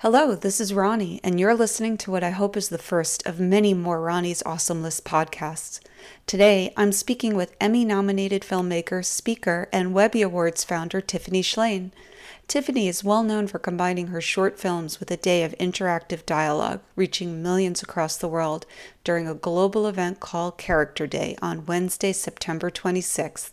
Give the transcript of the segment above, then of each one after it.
Hello, this is Ronnie, and you're listening to what I hope is the first of many more Ronnie's Awesome List podcasts. Today, I'm speaking with Emmy nominated filmmaker, speaker, and Webby Awards founder Tiffany Shlain. Tiffany is well known for combining her short films with a day of interactive dialogue, reaching millions across the world during a global event called Character Day on Wednesday, September 26th.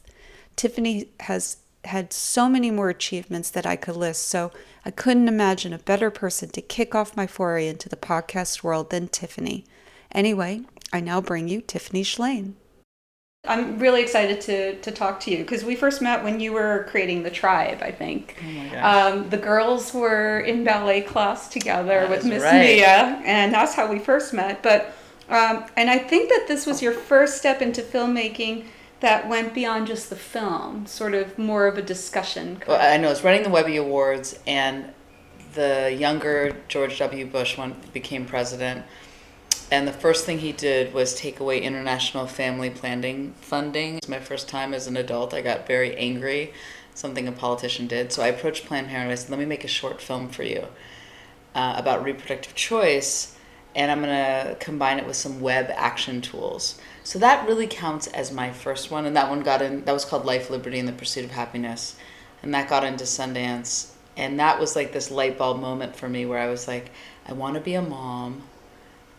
Tiffany has had so many more achievements that I could list, so I couldn't imagine a better person to kick off my foray into the podcast world than Tiffany. Anyway, I now bring you Tiffany Shlain. I'm really excited to, to talk to you because we first met when you were creating the tribe, I think. Oh my gosh. Um, the girls were in ballet class together That with Miss right. Mia, and that's how we first met. But um, and I think that this was your first step into filmmaking that went beyond just the film, sort of more of a discussion. Well, I know it's running the Webby Awards, and the younger George W. Bush one became president. And the first thing he did was take away international family planning funding. It's my first time as an adult. I got very angry, something a politician did. So I approached Planned Parenthood. I said, "Let me make a short film for you uh, about reproductive choice, and I'm gonna combine it with some web action tools." So that really counts as my first one, and that one got in. That was called Life, Liberty, and the Pursuit of Happiness, and that got into Sundance. And that was like this light bulb moment for me, where I was like, "I want to be a mom."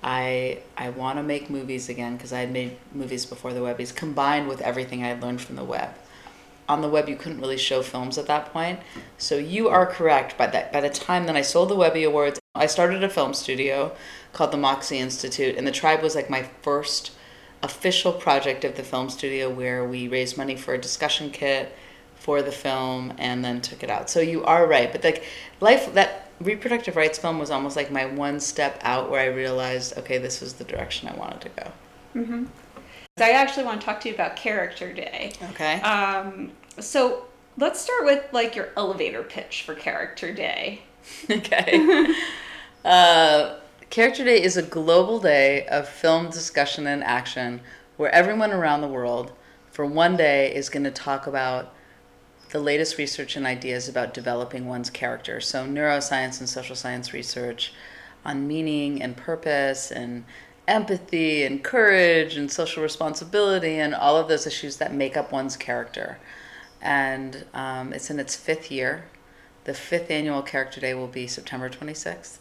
I I want to make movies again because I had made movies before the Webbies, combined with everything I had learned from the web. On the web, you couldn't really show films at that point, so you are correct. By that, by the time that I sold the Webby Awards, I started a film studio called the Moxie Institute, and the Tribe was like my first official project of the film studio, where we raised money for a discussion kit for the film and then took it out. So you are right, but like life that reproductive rights film was almost like my one step out where I realized, okay, this was the direction I wanted to go. hmm I actually want to talk to you about Character Day. Okay. Um, so let's start with like your elevator pitch for Character Day. okay. uh, Character Day is a global day of film discussion and action where everyone around the world for one day is going to talk about the latest research and ideas about developing one's character. So, neuroscience and social science research on meaning and purpose and empathy and courage and social responsibility and all of those issues that make up one's character. And um, it's in its fifth year. The fifth annual Character Day will be September 26th.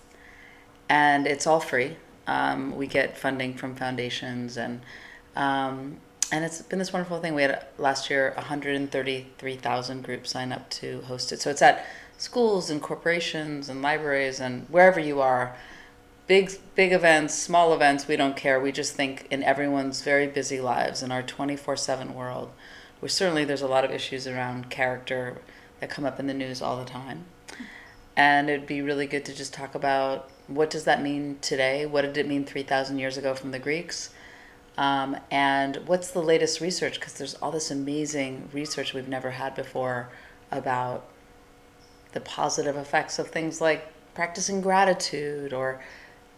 And it's all free. Um, we get funding from foundations and um, and it's been this wonderful thing. We had last year 133,000 groups sign up to host it. So it's at schools and corporations and libraries and wherever you are. Big big events, small events, we don't care. We just think in everyone's very busy lives in our 24/7 world, where certainly there's a lot of issues around character that come up in the news all the time. And it'd be really good to just talk about what does that mean today? What did it mean 3,000 years ago from the Greeks? Um, and what's the latest research? Because there's all this amazing research we've never had before about the positive effects of things like practicing gratitude or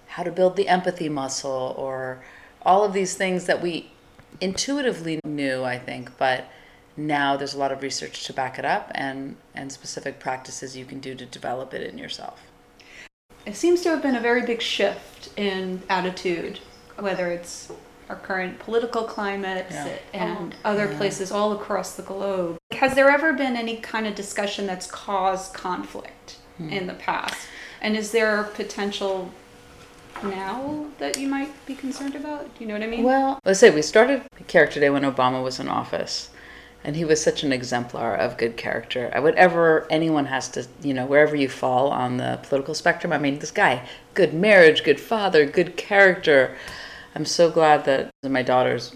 how to build the empathy muscle or all of these things that we intuitively knew, I think, but now there's a lot of research to back it up and, and specific practices you can do to develop it in yourself. It seems to have been a very big shift in attitude, whether it's our current political climate Yeah. and other Yeah. places all across the globe. Has there ever been any kind of discussion that's caused conflict Hmm. in the past? And is there potential now that you might be concerned about? Do you know what I mean? Well, let's say we started Character Day when Obama was in office, and he was such an exemplar of good character. I Whatever anyone has to, you know, wherever you fall on the political spectrum, I mean, this guy, good marriage, good father, good character. I'm so glad that my daughters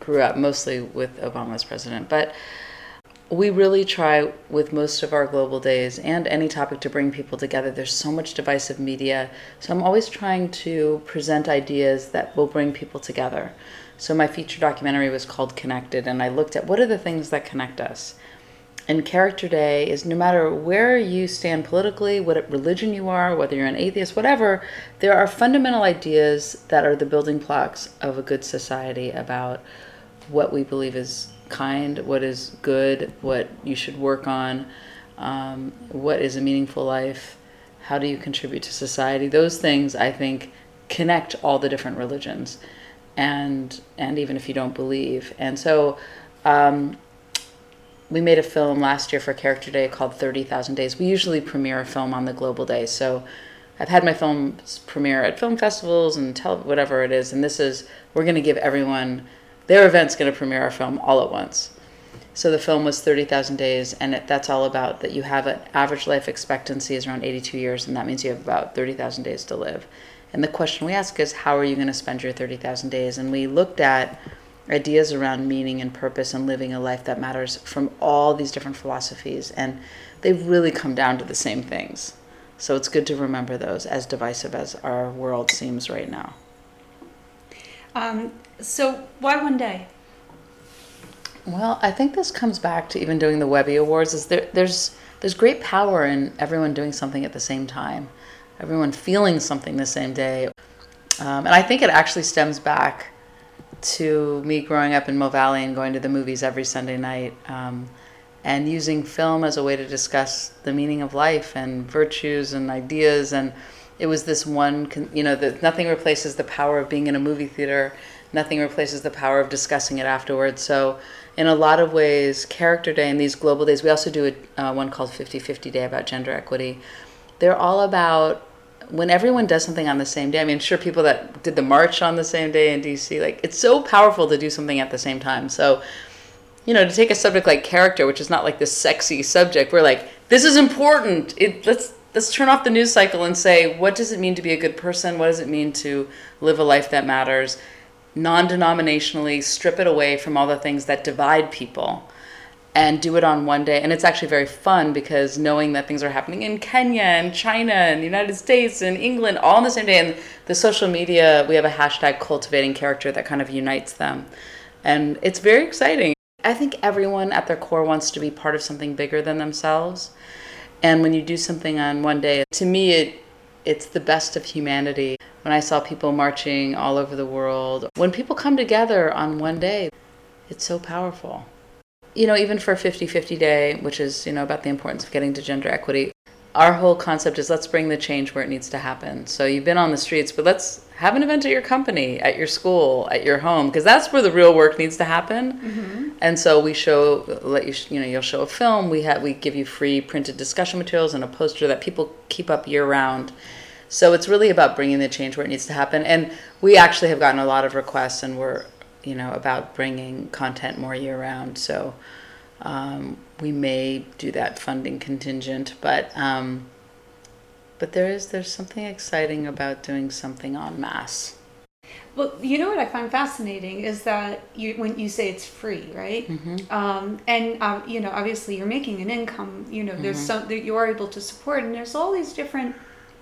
grew up mostly with Obama as president, but we really try with most of our global days and any topic to bring people together. There's so much divisive media. So I'm always trying to present ideas that will bring people together. So my feature documentary was called Connected, and I looked at what are the things that connect us. And Character Day is no matter where you stand politically, what religion you are, whether you're an atheist, whatever, there are fundamental ideas that are the building blocks of a good society about what we believe is kind, what is good, what you should work on, um, what is a meaningful life, how do you contribute to society? Those things I think connect all the different religions, and and even if you don't believe. And so, um, we made a film last year for Character Day called Thirty Thousand Days. We usually premiere a film on the Global Day, so. I've had my films premiere at film festivals and tell whatever it is, and this is we're going to give everyone their event's going to premiere our film all at once. So the film was 30,000 days, and it, that's all about that you have an average life expectancy is around 82 years, and that means you have about 30,000 days to live. And the question we ask is, how are you going to spend your 30,000 days? And we looked at ideas around meaning and purpose and living a life that matters from all these different philosophies, and they've really come down to the same things. So it's good to remember those, as divisive as our world seems right now. Um, so why one day? Well, I think this comes back to even doing the Webby Awards. Is there? There's there's great power in everyone doing something at the same time, everyone feeling something the same day, um, and I think it actually stems back to me growing up in Mill Valley and going to the movies every Sunday night, um, and using film as a way to discuss the meaning of life and virtues and ideas. And it was this one, you know, that nothing replaces the power of being in a movie theater. Nothing replaces the power of discussing it afterwards. So in a lot of ways, Character Day and these global days, we also do a, uh, one called 50 50 Day about gender equity. They're all about when everyone does something on the same day. I mean, sure, people that did the march on the same day in DC, like, it's so powerful to do something at the same time. So, you know, to take a subject like character, which is not like this sexy subject, we're like, this is important. It, let's let's turn off the news cycle and say, what does it mean to be a good person? What does it mean to live a life that matters? non denominationally, strip it away from all the things that divide people and do it on one day. And it's actually very fun because knowing that things are happening in Kenya and China and the United States and England all on the same day. And the social media, we have a hashtag cultivating character that kind of unites them. And it's very exciting. I think everyone at their core wants to be part of something bigger than themselves. And when you do something on one day, to me, it, it's the best of humanity when I saw people marching all over the world. When people come together on one day, it's so powerful. You know, even for 50 50 Day, which is, you know, about the importance of getting to gender equity, our whole concept is let's bring the change where it needs to happen. So you've been on the streets, but let's have an event at your company, at your school, at your home, because that's where the real work needs to happen. Mm-hmm. And so we show, let you, you know, you'll show a film. We have, we give you free printed discussion materials and a poster that people keep up year round so it's really about bringing the change where it needs to happen. And we actually have gotten a lot of requests, and we're, you know, about bringing content more year round. So um, we may do that funding contingent, but um, but there is there's something exciting about doing something en masse. Well, you know what I find fascinating is that you when you say it's free, right? Mm-hmm. Um, and uh, you know, obviously, you're making an income. You know, mm-hmm. there's some that you are able to support, and there's all these different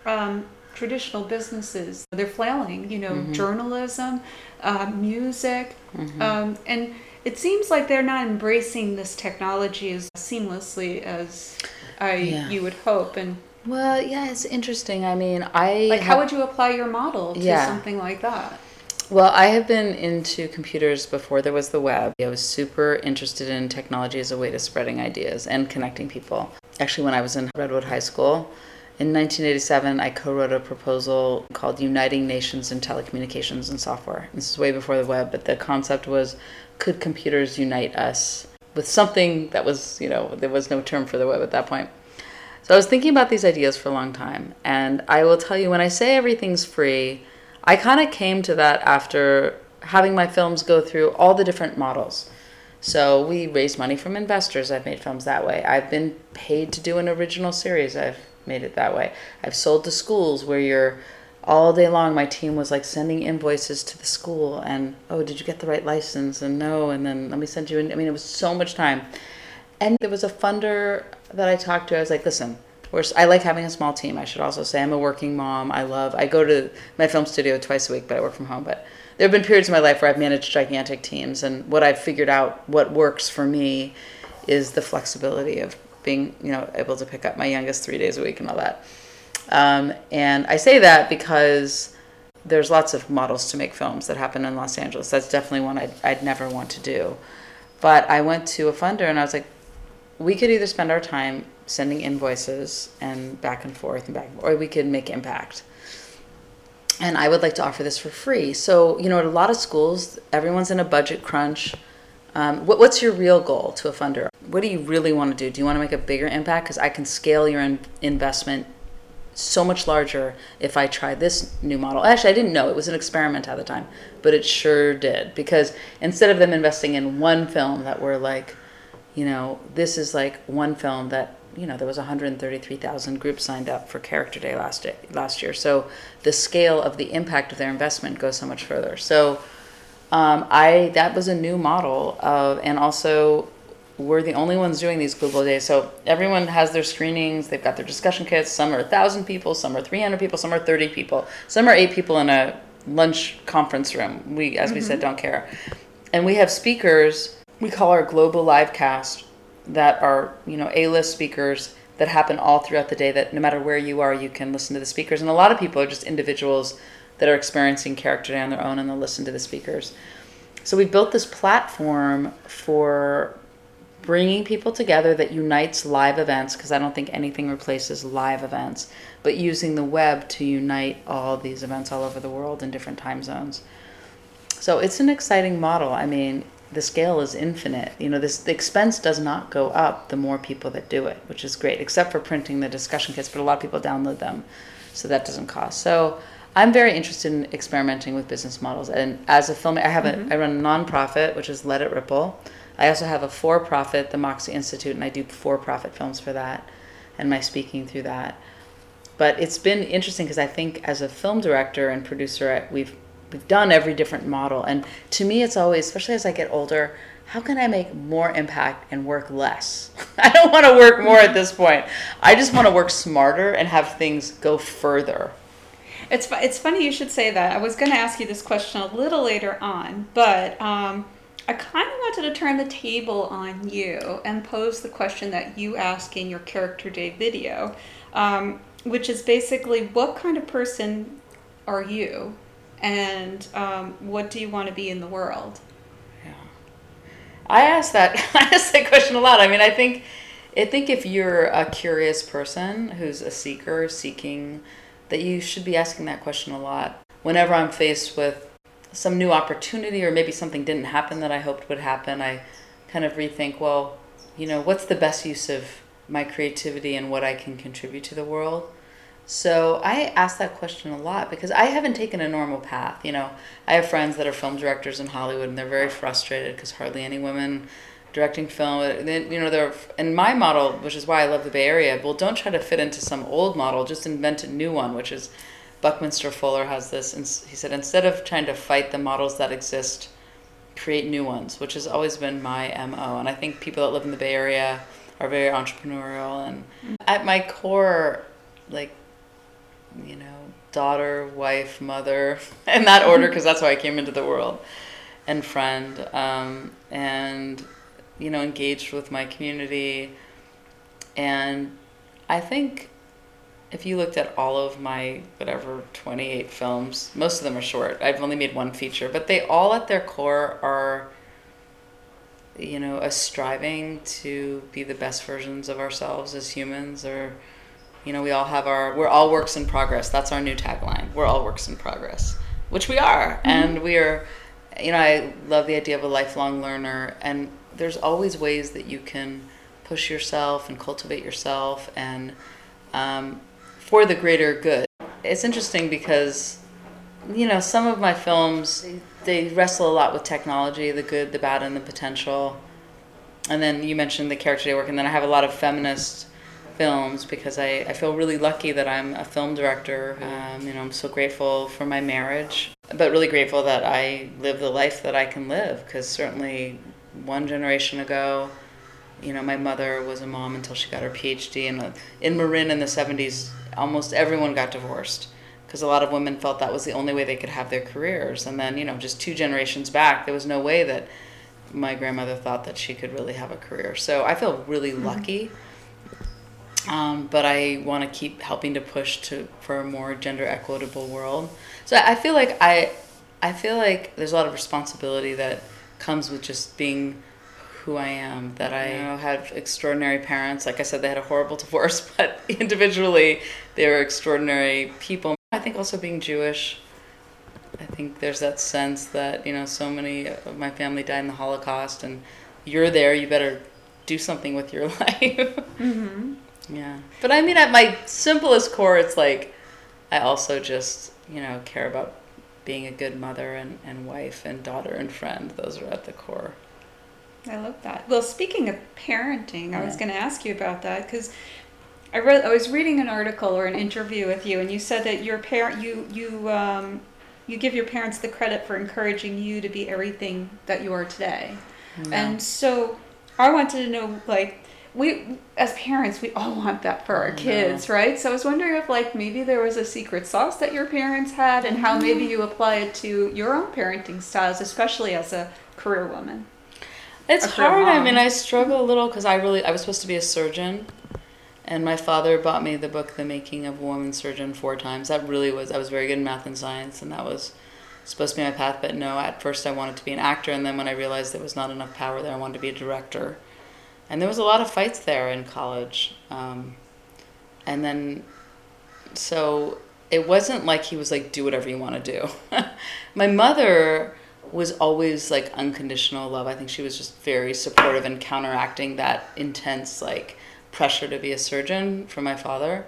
um, traditional businesses. They're flailing, you know, mm-hmm. journalism, uh, music, mm-hmm. um, and it seems like they're not embracing this technology as seamlessly as I yeah. you would hope. And well, yeah, it's interesting. I mean, I like how would you apply your model to yeah. something like that? Well, I have been into computers before there was the web. I was super interested in technology as a way to spreading ideas and connecting people. Actually, when I was in Redwood High School, in 1987, I co wrote a proposal called Uniting Nations in Telecommunications and Software. This is way before the web, but the concept was could computers unite us with something that was, you know, there was no term for the web at that point. So I was thinking about these ideas for a long time. And I will tell you, when I say everything's free, I kind of came to that after having my films go through all the different models. So we raise money from investors. I've made films that way. I've been paid to do an original series. I've made it that way. I've sold to schools where you're all day long my team was like sending invoices to the school and oh did you get the right license and no and then let me send you in i mean it was so much time and there was a funder that i talked to i was like listen I like having a small team. I should also say I'm a working mom. I love. I go to my film studio twice a week, but I work from home. But there have been periods in my life where I've managed gigantic teams, and what I've figured out, what works for me, is the flexibility of being you know able to pick up my youngest three days a week and all that. Um, and I say that because there's lots of models to make films that happen in Los Angeles. That's definitely one I'd, I'd never want to do. But I went to a funder and I was like, we could either spend our time sending invoices and back and forth and back, or we could make impact. And I would like to offer this for free. So, you know, at a lot of schools, everyone's in a budget crunch. Um, what, what's your real goal to a funder? What do you really want to do? Do you want to make a bigger impact? Because I can scale your in- investment so much larger if I try this new model. Actually, I didn't know it was an experiment at the time, but it sure did. Because instead of them investing in one film that were like, you know, this is like one film that you know there was 133,000 groups signed up for Character Day last day, last year. So the scale of the impact of their investment goes so much further. So um, I that was a new model of, and also we're the only ones doing these global days. So everyone has their screenings. They've got their discussion kits. Some are 1,000 people. Some are 300 people. Some are 30 people. Some are eight people in a lunch conference room. We, as we said, don't care. And we have speakers. We call our global live cast that are you know A-list speakers that happen all throughout the day. That no matter where you are, you can listen to the speakers. And a lot of people are just individuals that are experiencing character day on their own, and they'll listen to the speakers. So we built this platform for bringing people together that unites live events because I don't think anything replaces live events, but using the web to unite all these events all over the world in different time zones. So it's an exciting model. I mean, the scale is infinite. You know, this the expense does not go up the more people that do it, which is great, except for printing the discussion kits, but a lot of people download them, so that doesn't cost. So I'm very interested in experimenting with business models. And as a filmmaker, I have a mm-hmm. I run a nonprofit, which is Let It Ripple. I also have a for-profit, the Moxie Institute, and I do for-profit films for that, and my speaking through that. But it's been interesting because I think as a film director and producer, we've we've done every different model, and to me, it's always, especially as I get older, how can I make more impact and work less? I don't want to work more at mm-hmm. this point. I just want to work smarter and have things go further. It's it's funny you should say that. I was going to ask you this question a little later on, but um, I kind of wanted to turn the table on you and pose the question that you ask in your character day video, um, which is basically what kind of person are you, and um, what do you want to be in the world? Yeah, I ask that I ask that question a lot. I mean, I think I think if you're a curious person who's a seeker seeking that you should be asking that question a lot. Whenever I'm faced with some new opportunity or maybe something didn't happen that I hoped would happen, I kind of rethink, well, you know, what's the best use of my creativity and what I can contribute to the world? So I ask that question a lot because I haven't taken a normal path. You know, I have friends that are film directors in Hollywood and they're very frustrated because hardly any women directing film. Uh, they, you know, they're and my model, which is why I love the Bay Area. Well, don't try to fit into some old model. Just invent a new one, which is Buckminster Fuller has this. And he said instead of trying to fight the models that exist, create new ones, which has always been my mo. And I think people that live in the Bay Area are very entrepreneurial and mm-hmm. at my core, like you know, daughter, wife, mother, in that order, mm-hmm. because that's how I came into the world, and friend, um, and, you know, engaged with my community. And I think if you looked at all of my, whatever, 28 films, most of them are short. I've only made one feature, but they all at their core are, you know, a striving to be the best versions of ourselves as humans or you know, we all have our, we're all works in progress. That's our new tagline. We're all works in progress, which we are. Mm-hmm. And we are, you know, I love the idea of a lifelong learner. And there's always ways that you can push yourself and cultivate yourself and um, for the greater good. It's interesting because, you know, some of my films, they wrestle a lot with technology, the good, the bad, and the potential. And then you mentioned the character day work, and then I have a lot of feminist films because I, I feel really lucky that I'm a film director. Um, you know, I'm so grateful for my marriage, but really grateful that I live the life that I can live because certainly one generation ago, you know, my mother was a mom until she got her PhD. And in Marin in the 70s, almost everyone got divorced because a lot of women felt that was the only way they could have their careers. And then, you know, just two generations back, there was no way that my grandmother thought that she could really have a career. So I feel really lucky. Um, but I want to keep helping to push to for a more gender equitable world. So I feel like I, I feel like there's a lot of responsibility that comes with just being who I am. That I you know, have extraordinary parents. Like I said, they had a horrible divorce, but individually, they were extraordinary people. I think also being Jewish, I think there's that sense that you know so many of my family died in the Holocaust, and you're there. You better do something with your life. Mm-hmm. Yeah, but I mean, at my simplest core, it's like I also just you know care about being a good mother and, and wife and daughter and friend. Those are at the core. I love that. Well, speaking of parenting, yeah. I was going to ask you about that because I read I was reading an article or an interview with you, and you said that your parent you you um, you give your parents the credit for encouraging you to be everything that you are today, yeah. and so I wanted to know like we as parents we all want that for our kids right? So i was wondering if like maybe there was a secret sauce that your parents had and how maybe you apply it to your own parenting styles especially as a career woman. It's hard i mean i struggle a little because i really i was supposed to be a surgeon and my father bought me the book the making of a woman surgeon four times. That really was i was very good in math and science and that was supposed to be my path but no at first i wanted to be an actor and then when i realized there was not enough power there i wanted to be a director and there was a lot of fights there in college. Um, and then, so it wasn't like he was like, do whatever you want to do. My mother was always like unconditional love. I think she was just very supportive and counteracting that intense like pressure to be a surgeon from my father.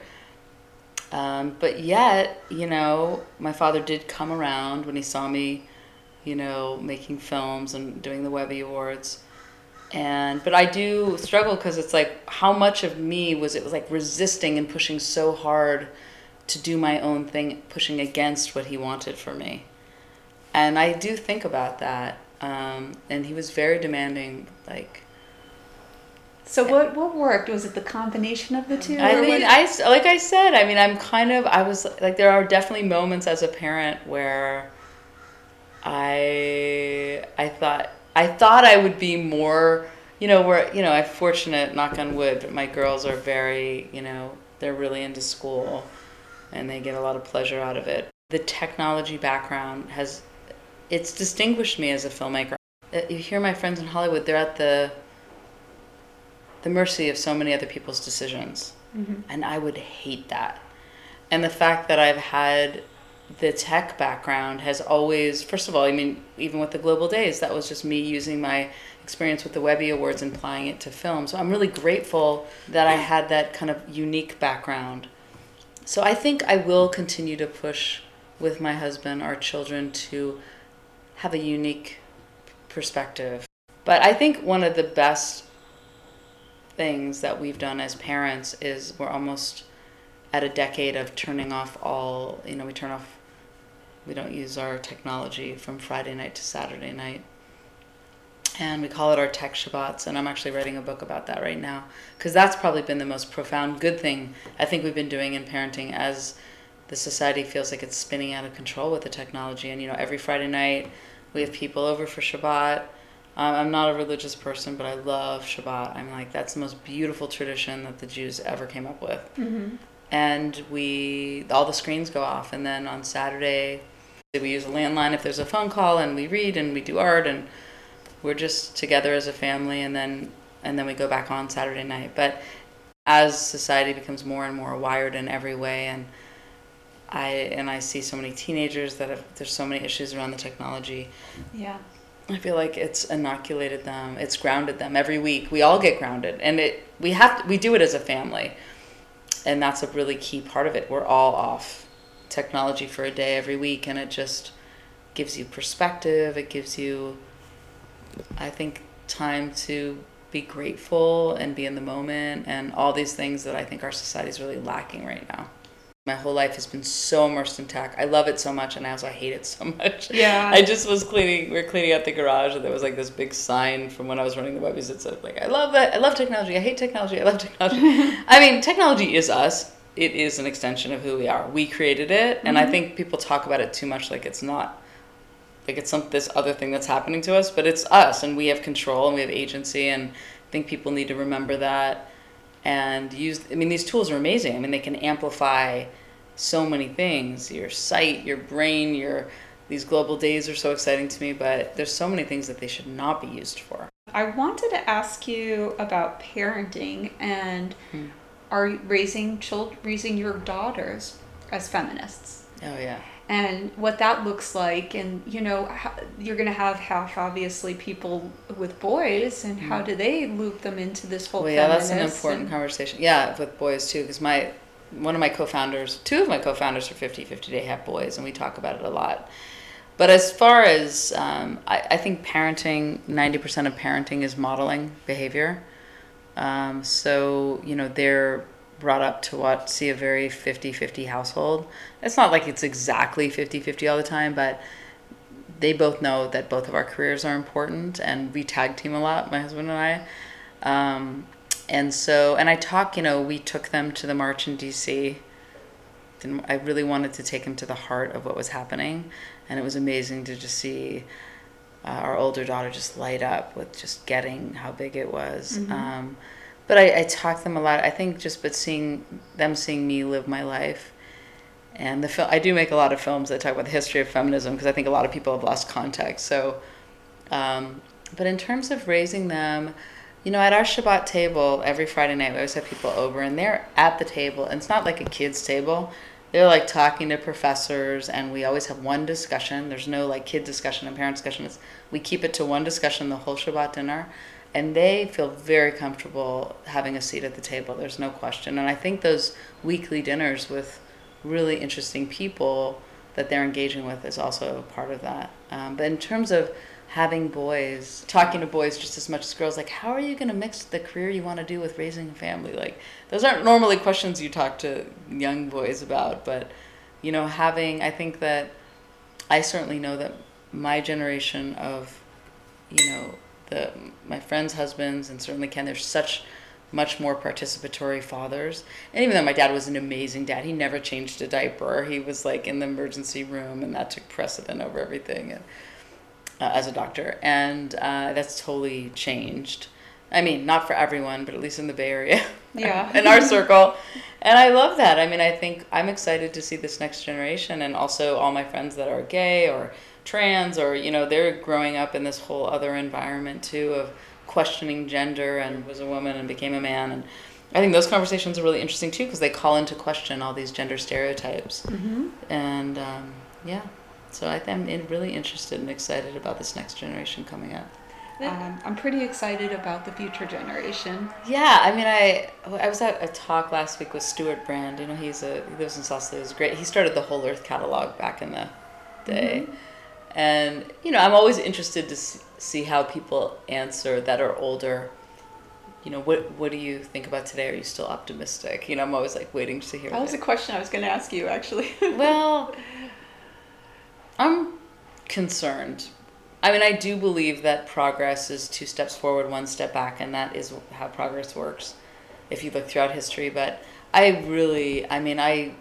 Um, but yet, you know, my father did come around when he saw me, you know, making films and doing the Webby Awards and but I do struggle because it's like how much of me was it was like resisting and pushing so hard to do my own thing, pushing against what he wanted for me, and I do think about that. Um, and he was very demanding, like. So what what worked? Was it the combination of the two? I mean, I like I said. I mean, I'm kind of. I was like, there are definitely moments as a parent where. I I thought I thought I would be more, you know, where you know, I'm fortunate, knock on wood, but my girls are very, you know, they're really into school and they get a lot of pleasure out of it. The technology background has it's distinguished me as a filmmaker. Uh, you hear my friends in Hollywood, they're at the the mercy of so many other people's decisions. Mm-hmm. And I would hate that. And the fact that I've had the tech background has always, first of all, I mean, even with the Global Days, that was just me using my experience with the Webby Awards and applying it to film. So I'm really grateful that I had that kind of unique background. So I think I will continue to push with my husband, our children, to have a unique perspective. But I think one of the best things that we've done as parents is we're almost at a decade of turning off all, you know, we turn off, we don't use our technology from Friday night to Saturday night. And we call it our tech Shabbats. And I'm actually writing a book about that right now. Because that's probably been the most profound good thing I think we've been doing in parenting as the society feels like it's spinning out of control with the technology. And, you know, every Friday night we have people over for Shabbat. Um, I'm not a religious person, but I love Shabbat. I'm like, that's the most beautiful tradition that the Jews ever came up with. Mm-hmm and we all the screens go off and then on saturday we use a landline if there's a phone call and we read and we do art and we're just together as a family and then and then we go back on saturday night but as society becomes more and more wired in every way and i and i see so many teenagers that have there's so many issues around the technology yeah I feel like it's inoculated them. It's grounded them every week. We all get grounded, and it we have to, we do it as a family and that's a really key part of it. We're all off technology for a day every week, and it just gives you perspective. It gives you, I think, time to be grateful and be in the moment, and all these things that I think our society is really lacking right now my whole life has been so immersed in tech. I love it so much, and I also hate it so much. Yeah. I just was cleaning. We are cleaning out the garage, and there was like this big sign from when I was running the Webbies that said like, "I love that. I love technology. I hate technology. I love technology." I mean, technology is us. It is an extension of who we are. We created it, and mm-hmm. I think people talk about it too much, like it's not, like it's some this other thing that's happening to us, but it's us, and we have control and we have agency, and I think people need to remember that and use i mean these tools are amazing i mean they can amplify so many things your sight your brain your these global days are so exciting to me but there's so many things that they should not be used for I wanted to ask you about parenting and hmm. are raising children, raising your daughters as feminists. Oh yeah. And what that looks like, and you know, you're going to have half obviously people with boys, and how hmm. do they loop them into this whole? Well, yeah, that's an important and, conversation. Yeah, with boys too, because my one of my co-founders, two of my co-founders for 50 50 Day have boys, and we talk about it a lot. But as far as um, I, I, think parenting, 90% of parenting is modeling behavior. Um, so, you know, they're brought up to what, see a very 50 50 household. It's not like it's exactly 50 50 all the time, but they both know that both of our careers are important and we tag team a lot, my husband and I. Um, and so, and I talk, you know, we took them to the march in DC. and I really wanted to take them to the heart of what was happening and it was amazing to just see uh, our older daughter just light up with just getting how big it was. Mm-hmm. Um, but I, I talk to them a lot. I think just but seeing them seeing me live my life, and the film. I do make a lot of films that talk about the history of feminism because I think a lot of people have lost context. So, um, but in terms of raising them. You know, at our Shabbat table every Friday night, we always have people over, and they're at the table. And it's not like a kids' table they're like talking to professors and we always have one discussion there's no like kid discussion and parent discussion it's, we keep it to one discussion the whole shabbat dinner and they feel very comfortable having a seat at the table there's no question and i think those weekly dinners with really interesting people that they're engaging with is also a part of that um, but in terms of having boys, talking to boys just as much as girls, like, how are you going to mix the career you want to do with raising a family? Like, those aren't normally questions you talk to young boys about, but, you know, having, I think that I certainly know that my generation of, you know, the my friends' husbands and certainly Ken, there's such much more participatory fathers. And even though my dad was an amazing dad, he never changed a diaper. He was like in the emergency room, and that took precedent over everything. And uh, as a doctor, and uh, that's totally changed. I mean, not for everyone, but at least in the Bay Area, yeah, in our circle, and I love that. I mean, I think I'm excited to see this next generation, and also all my friends that are gay or trans, or you know, they're growing up in this whole other environment too of questioning gender and was a woman and became a man and. I think those conversations are really interesting too because they call into question all these gender stereotypes. Mm-hmm. And um, yeah. So I am really interested and excited about this next generation coming up. Um, I'm pretty excited about the future generation. Yeah, I mean, I I was at a talk last week with Stewart Brand. You know, he's a he lives in Sausalito. He's great. He started the Whole Earth catalog back in the day, mm-hmm. And you know, I'm always interested to see how people answer that are older. You know, what what do you think about today? Are you still optimistic? You know, I'm always like waiting to hear. That was a question I was going to ask you, actually. well. I'm concerned. I mean, I do believe that progress is two steps forward, one step back, and that is how progress works if you look throughout history. But I really, I mean, I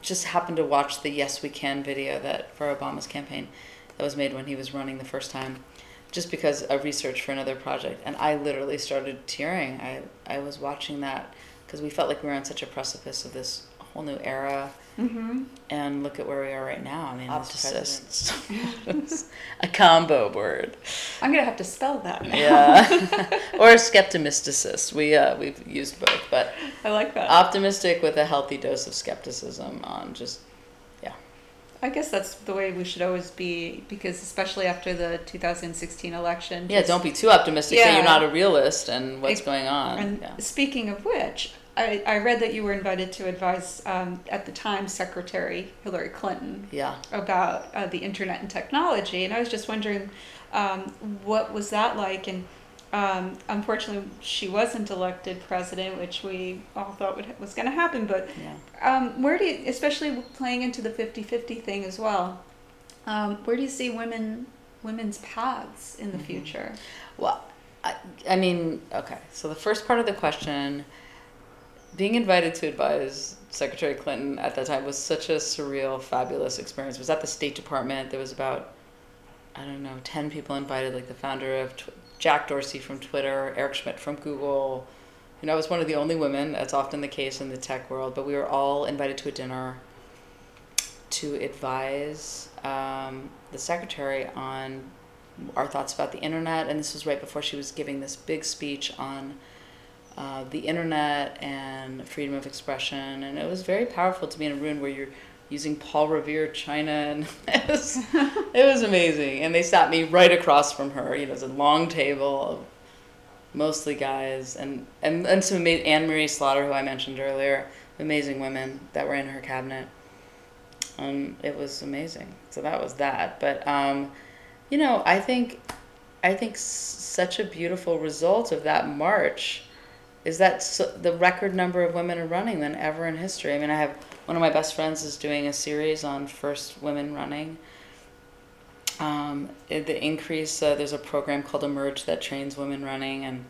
just happened to watch the Yes We Can video that for Obama's campaign that was made when he was running the first time, just because of research for another project. And I literally started tearing. I, I was watching that because we felt like we were on such a precipice of this whole new era Mm-hmm. And look at where we are right now. I mean, optimists. a combo word. I'm gonna have to spell that now. Yeah, or a skeptomysticist. We uh, we've used both, but I like that. Optimistic with a healthy dose of skepticism on just yeah. I guess that's the way we should always be because especially after the 2016 election. Yeah, don't be too optimistic yeah. you're not a realist and what's going on. And yeah. speaking of which, I, I read that you were invited to advise um, at the time Secretary Hillary Clinton yeah. about uh, the internet and technology, and I was just wondering um, what was that like, and um, unfortunately she wasn't elected president, which we all thought would, was going to happen. But yeah. Um, where do you, especially playing into the 50-50 thing as well, um, where do you see women women's paths in the mm-hmm. future? Well, I, I mean, okay. So the first part of the question being invited to advise Secretary Clinton at that time was such a surreal, fabulous experience. It was at the State Department. There was about, I don't know, 10 people invited, like the founder of Tw- Jack Dorsey from Twitter, Eric Schmidt from Google. You know, I was one of the only women. That's often the case in the tech world. But we were all invited to a dinner to advise um, the secretary on our thoughts about the internet. And this was right before she was giving this big speech on uh, the internet and freedom of expression. And it was very powerful to be in a room where you're using Paul Revere China, and it was, it was amazing. And they sat me right across from her. You know, it was a long table of mostly guys, and and and some amazing Anne Marie Slaughter, who I mentioned earlier, amazing women that were in her cabinet. Um, it was amazing. So that was that. But um, you know, I think I think s- such a beautiful result of that march is that so, the record number of women are running than ever in history. I mean, I have one of my best friends is doing a series on first women running. Um, the increase, uh, there's a program called Emerge that trains women running, and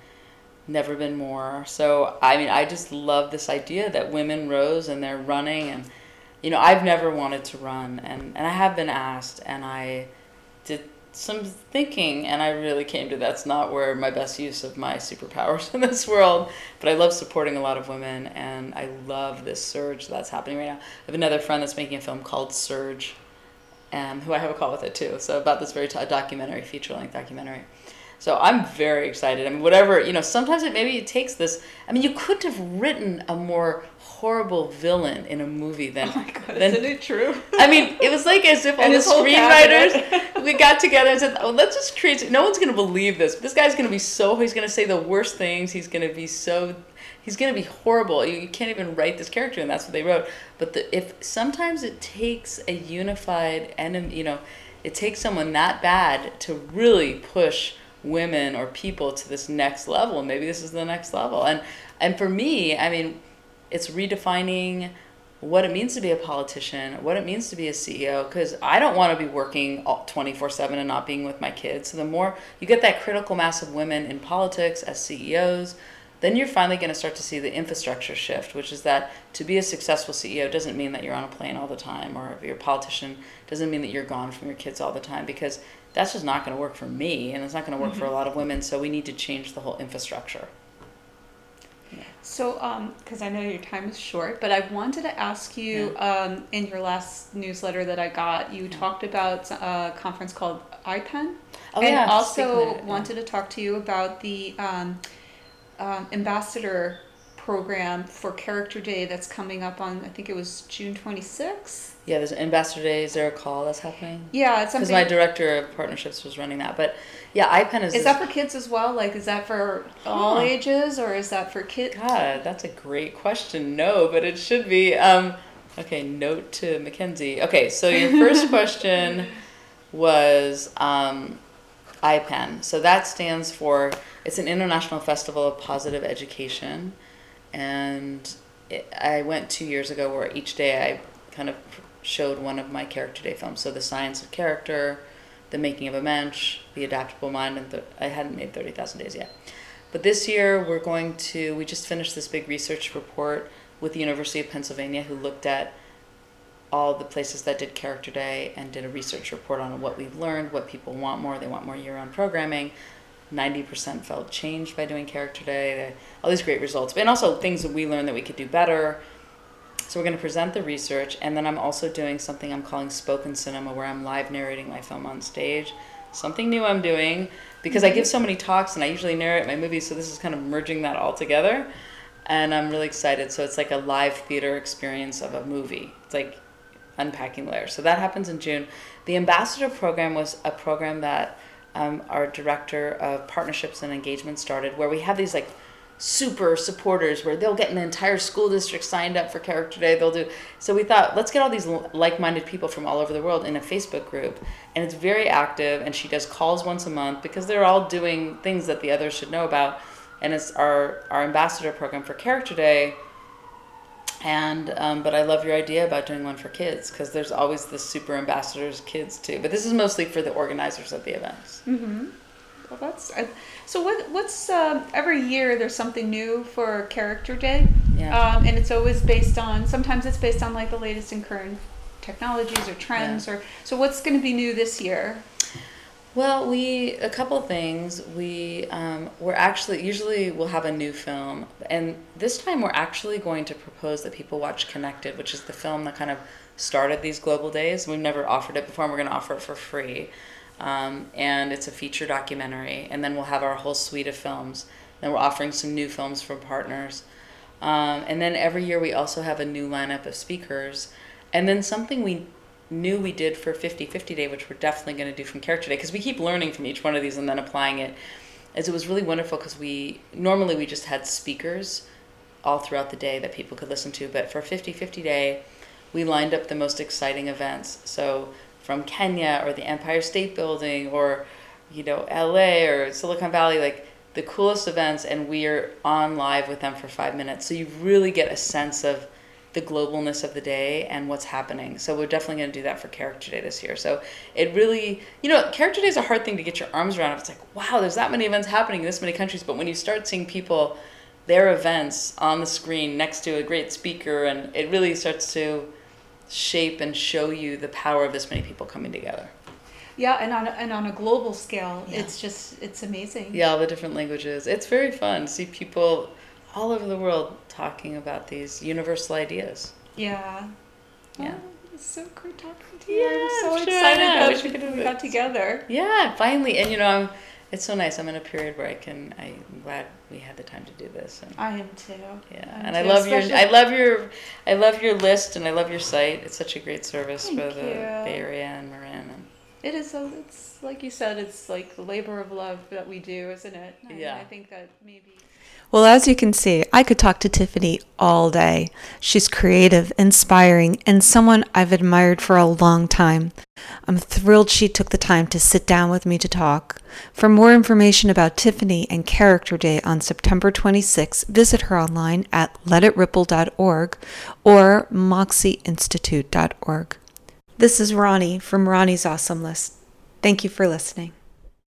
never been more. So, I mean, I just love this idea that women rose and they're running. And, you know, I've never wanted to run, and, and I have been asked, and I some thinking, and I really came to that's not where my best use of my superpowers in this world. But I love supporting a lot of women, and I love this surge that's happening right now. I have another friend that's making a film called Surge, um, who I have a call with it too. So about this very t- documentary, feature length documentary. So I'm very excited. I mean, whatever you know. Sometimes it maybe it takes this. I mean, you couldn't have written a more horrible villain in a movie than. Oh my god, than isn't it true? I mean, it was like as if all And the screenwriters we got together and said, "Oh, let's just create." No one's gonna believe this. This guy's gonna be so. He's gonna say the worst things. He's gonna be so. He's gonna be horrible. You, you can't even write this character, and that's what they wrote. But the, if sometimes it takes a unified enemy, you know, it takes someone that bad to really push women or people to this next level. Maybe this is the next level. And and for me, I mean, it's redefining what it means to be a politician, what it means to be a CEO, because I don't want to be working 24 7 and not being with my kids. So, the more you get that critical mass of women in politics as CEOs, then you're finally going to start to see the infrastructure shift, which is that to be a successful CEO doesn't mean that you're on a plane all the time, or if you're a politician, doesn't mean that you're gone from your kids all the time, because that's just not going to work for me, and it's not going to work mm-hmm. for a lot of women. So, we need to change the whole infrastructure. So, because I know your time is short, but I wanted to ask you um, in your last newsletter that I got, you talked about a conference called IPEN. Oh, and yeah, also of yeah. wanted to talk to you about the um, um, ambassador program for Character Day that's coming up on, I think it was June 26th. Yeah, there's Ambassador Day. Is there a call that's happening? Yeah, it's Because my director of partnerships was running that. But yeah, IPEN is. is that for kids as well? Like, is that for all Huh. ages or is that for kids? God, that's a great question. No, but it should be. Um, okay, note to Mackenzie. Okay, so your first question was um, IPEN. So that stands for it's an international festival of positive education, and it, I went two years ago where each day I kind of showed one of my character day films. So the science of character, the making of a mensch, the adaptable mind, and the, I hadn't made thirty thousand days yet. But this year we're going to, we just finished this big research report with the University of Pennsylvania who looked at all the places that did Character Day and did a research report on what we've learned, what people want more. They want more year round programming. 90% felt changed by doing Character Day. All these great results. And also things that we learned that we could do better. So we're going to present the research, and then I'm also doing something I'm calling spoken cinema, where I'm live narrating my film on stage. Something new I'm doing because I give so many talks and I usually narrate my movies, so this is kind of merging that all together, and I'm really excited. So it's like a live theater experience of a movie. It's like unpacking layers. So that happens in June. The ambassador program was a program that um, our director of partnerships and engagement started, where we have these like super supporters where they'll get an entire school district signed up for character day. They'll do so we thought let's get all these like-minded people from all over the world in a facebook group and it's very active and she does calls once a month because they're all doing things that the others should know about and it's our our ambassador program for character day and um, but i love your idea about doing one for kids because there's always the super ambassadors kids too but this is mostly for the organizers of the events Mm-hmm. Well, that's so. What what's um, every year there's something new for Character Day, yeah um, and it's always based on. Sometimes it's based on like the latest and current technologies or trends, or so. What's going to be new this year? Well, we a couple things. We um, we're actually usually we'll have a new film, and this time we're actually going to propose that people watch Connected, which is the film that kind of started these global days. We've never offered it before, and we're going to offer it for free. Um, and it's a feature documentary. And then we'll have our whole suite of films. Then we're offering some new films from partners. Um, and then every year we also have a new lineup of speakers. And then something we knew we did for 50 50 Day, which we're definitely going to do from Character Day, because we keep learning from each one of these and then applying it, is it was really wonderful because we normally we just had speakers all throughout the day that people could listen to. But for 50 50 Day, we lined up the most exciting events. So from Kenya or the Empire State Building or, you know, LA or Silicon Valley, like the coolest events, and we are on live with them for five minutes. So you really get a sense of the globalness of the day and what's happening. So we're definitely going to do that for Character Day this year. So it really, you know, Character Day is a hard thing to get your arms around. It's like, wow, there's that many events happening in this many countries. But when you start seeing people, their events on the screen next to a great speaker, and it really starts to shape and show you the power of this many people coming together. Yeah, and on a, and on a global scale, yeah. it's just it's amazing. Yeah, all the different languages. It's very fun to see people all over the world talking about these universal ideas. Yeah. Yeah. Oh, it's so great talking to you. Yeah, I'm so sure excited that we, could we got together. Yeah, finally, and you know, I'm, it's so nice. I'm in a period where I can. I'm glad we had the time to do this. And, I am too. Yeah, am and too, I love your. I love your. I love your list, and I love your site. It's such a great service Thank for the Bay Area and Marin. And, it is. A, it's like you said. It's like the labor of love that we do, isn't it? I yeah. Mean, I think that maybe. Well, as you can see, I could talk to Tiffany all day. She's creative, inspiring, and someone I've admired for a long time. I'm thrilled she took the time to sit down with me to talk. For more information about Tiffany and Character Day on September 26, visit her online at letitripple.org or moxieinstitute.org. This is Ronnie from Ronnie's Awesome List. Thank you for listening.